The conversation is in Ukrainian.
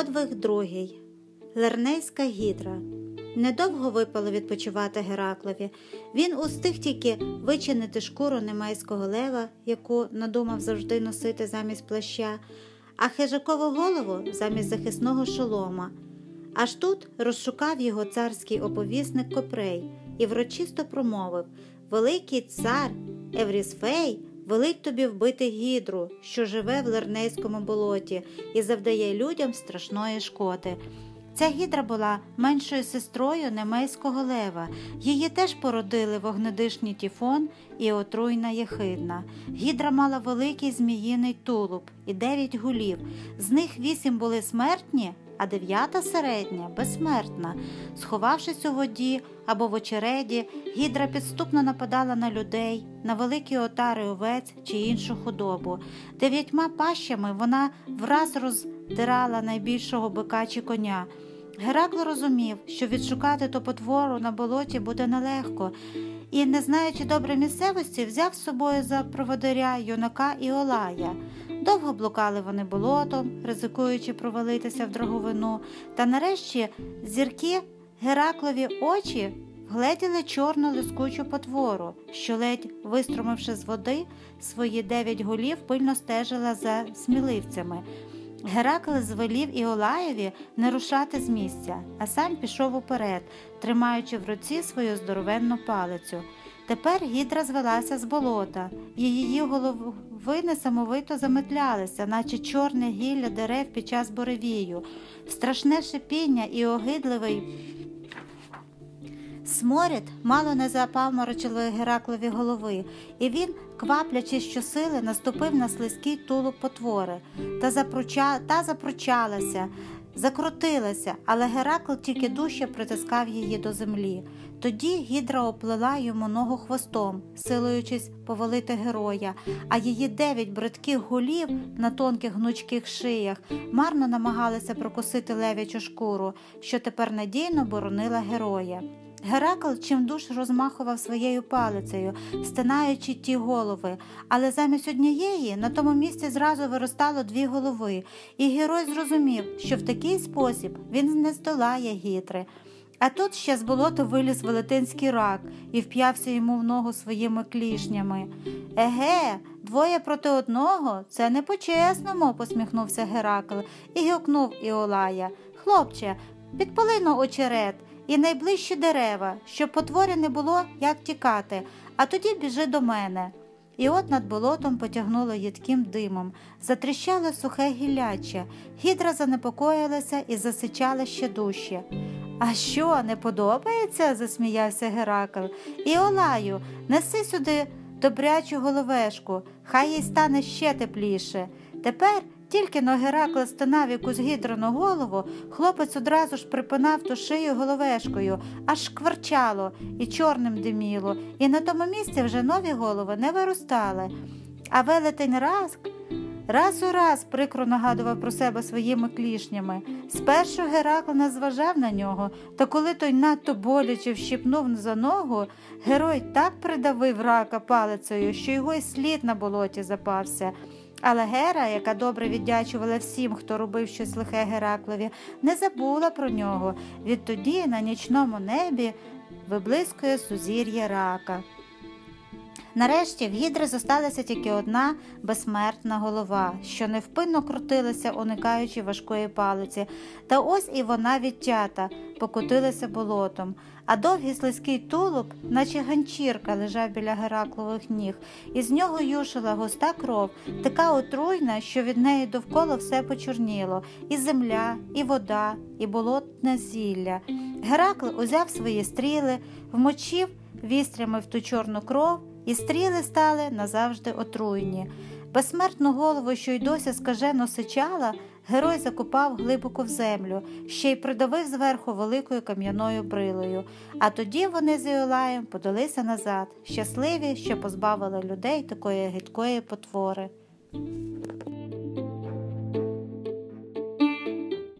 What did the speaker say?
Подвиг другий. Лернейська гідра. Недовго випало відпочивати Гераклові. Він устиг тільки вичинити шкуру немайського лева, яку надумав завжди носити замість плаща, а хижакову голову замість захисного шолома. Аж тут розшукав його царський оповісник Копрей і врочисто промовив Великий цар Еврісфей велить тобі вбити гідру, що живе в Лернейському болоті, і завдає людям страшної шкоди. Ця гідра була меншою сестрою немейського лева. Її теж породили вогнедишній тіфон і отруйна єхидна. Гідра мала великий зміїний тулуб і дев'ять гулів. З них вісім були смертні, а дев'ята середня безсмертна. Сховавшись у воді або в очереді, гідра підступно нападала на людей, на великі отари овець чи іншу худобу. Дев'ятьма пащами вона враз роздирала найбільшого бика чи коня. Геракл розумів, що відшукати то потвору на болоті буде нелегко, і, не знаючи добре місцевості, взяв з собою за проводаря юнака і Олая. Довго блукали вони болотом, ризикуючи провалитися в дроговину, та нарешті зірки Гераклові очі вгледіли чорну лискучу потвору, що, ледь виструмивши з води, свої дев'ять голів пильно стежила за сміливцями. Геракл звелів Іолаєві не рушати з місця, а сам пішов уперед, тримаючи в руці свою здоровенну палицю. Тепер гідра звелася з болота, і її голови несамовито заметлялися, наче чорне гілля дерев під час буревію. Страшне шипіння і огидливий сморід мало не запаморочили Гераклові голови, і він, кваплячи щосили, наступив на слизький тулуб потвори. Та, запруча... та запручалася, закрутилася, але Геракл тільки дужче притискав її до землі. Тоді гідра оплела йому ногу хвостом, силуючись повалити героя, а її дев'ять бридких голів на тонких гнучких шиях марно намагалися прокусити лев'ячу шкуру, що тепер надійно боронила героя. Геракл чимдуж розмахував своєю палицею, стинаючи ті голови, але замість однієї на тому місці зразу виростало дві голови, і герой зрозумів, що в такий спосіб він не здолає гідри. А тут ще з болота виліз велетенський рак і вп'явся йому в ногу своїми клішнями. Еге, двоє проти одного це не по-чесному, посміхнувся Геракл і гукнув Іолая. Хлопче, підпали на очерет і найближчі дерева, щоб потворі не було як тікати, а тоді біжи до мене. І от над болотом потягнуло їдким димом, затріщало сухе гілляче, гідра занепокоїлася і засичала ще дужче. А що, не подобається? засміявся Геракл. І Олаю, неси сюди добрячу головешку, хай їй стане ще тепліше. Тепер тільки но Геракл стинав якусь гідрану голову, хлопець одразу ж припинав ту шию головешкою, аж кварчало і чорним диміло, і на тому місці вже нові голови не виростали. А велетень раз раз у раз прикро нагадував про себе своїми клішнями. Спершу Геракл не зважав на нього, та коли той надто боляче вщипнув за ногу, герой так придавив рака палицею, що його й слід на болоті запався. Але Гера, яка добре віддячувала всім, хто робив щось лихе Гераклові, не забула про нього. Відтоді на нічному небі виблискує сузір'я рака. Нарешті в гідри зосталася тільки одна безсмертна голова, що невпинно крутилася, уникаючи важкої палиці, та ось і вона відтята, покотилася болотом, а довгий слизький тулуб, наче ганчірка, лежав біля Гераклових ніг, і з нього юшила густа кров, така отруйна, що від неї довкола все почорніло. І земля, і вода, і болотне зілля. Геракл узяв свої стріли, вмочив вістрями в ту чорну кров і стріли стали назавжди отруєні. Безсмертну голову, що й досі скажено сичала, герой закопав глибоко в землю, ще й придавив зверху великою кам'яною брилою. А тоді вони з Іолаєм подалися назад, щасливі, що позбавили людей такої гидкої потвори.